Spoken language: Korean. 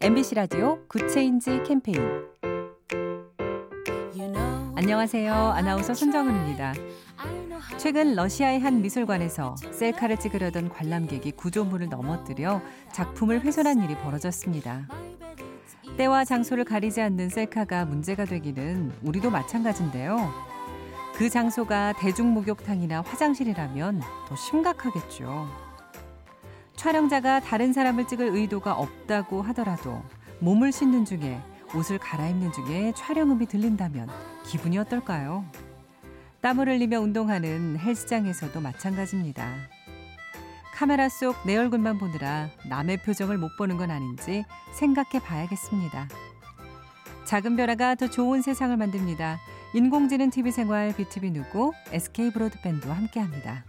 MBC 라디오 Good Change 캠페인 안녕하세요. 아나운서 손정은입니다. 최근 러시아의 한 미술관에서 셀카를 찍으려던 관람객이 구조물을 넘어뜨려 작품을 훼손한 일이 벌어졌습니다. 때와 장소를 가리지 않는 셀카가 문제가 되기는 우리도 마찬가지인데요. 그 장소가 대중목욕탕이나 화장실이라면 더 심각하겠죠. 촬영자가 다른 사람을 찍을 의도가 없다고 하더라도 몸을 씻는 중에 옷을 갈아입는 중에 촬영음이 들린다면 기분이 어떨까요? 땀을 흘리며 운동하는 헬스장에서도 마찬가지입니다. 카메라 속 내 얼굴만 보느라 남의 표정을 못 보는 건 아닌지 생각해 봐야겠습니다. 작은 변화가 더 좋은 세상을 만듭니다. 인공지능 TV 생활 BTV 누구 SK 브로드밴드와 함께합니다.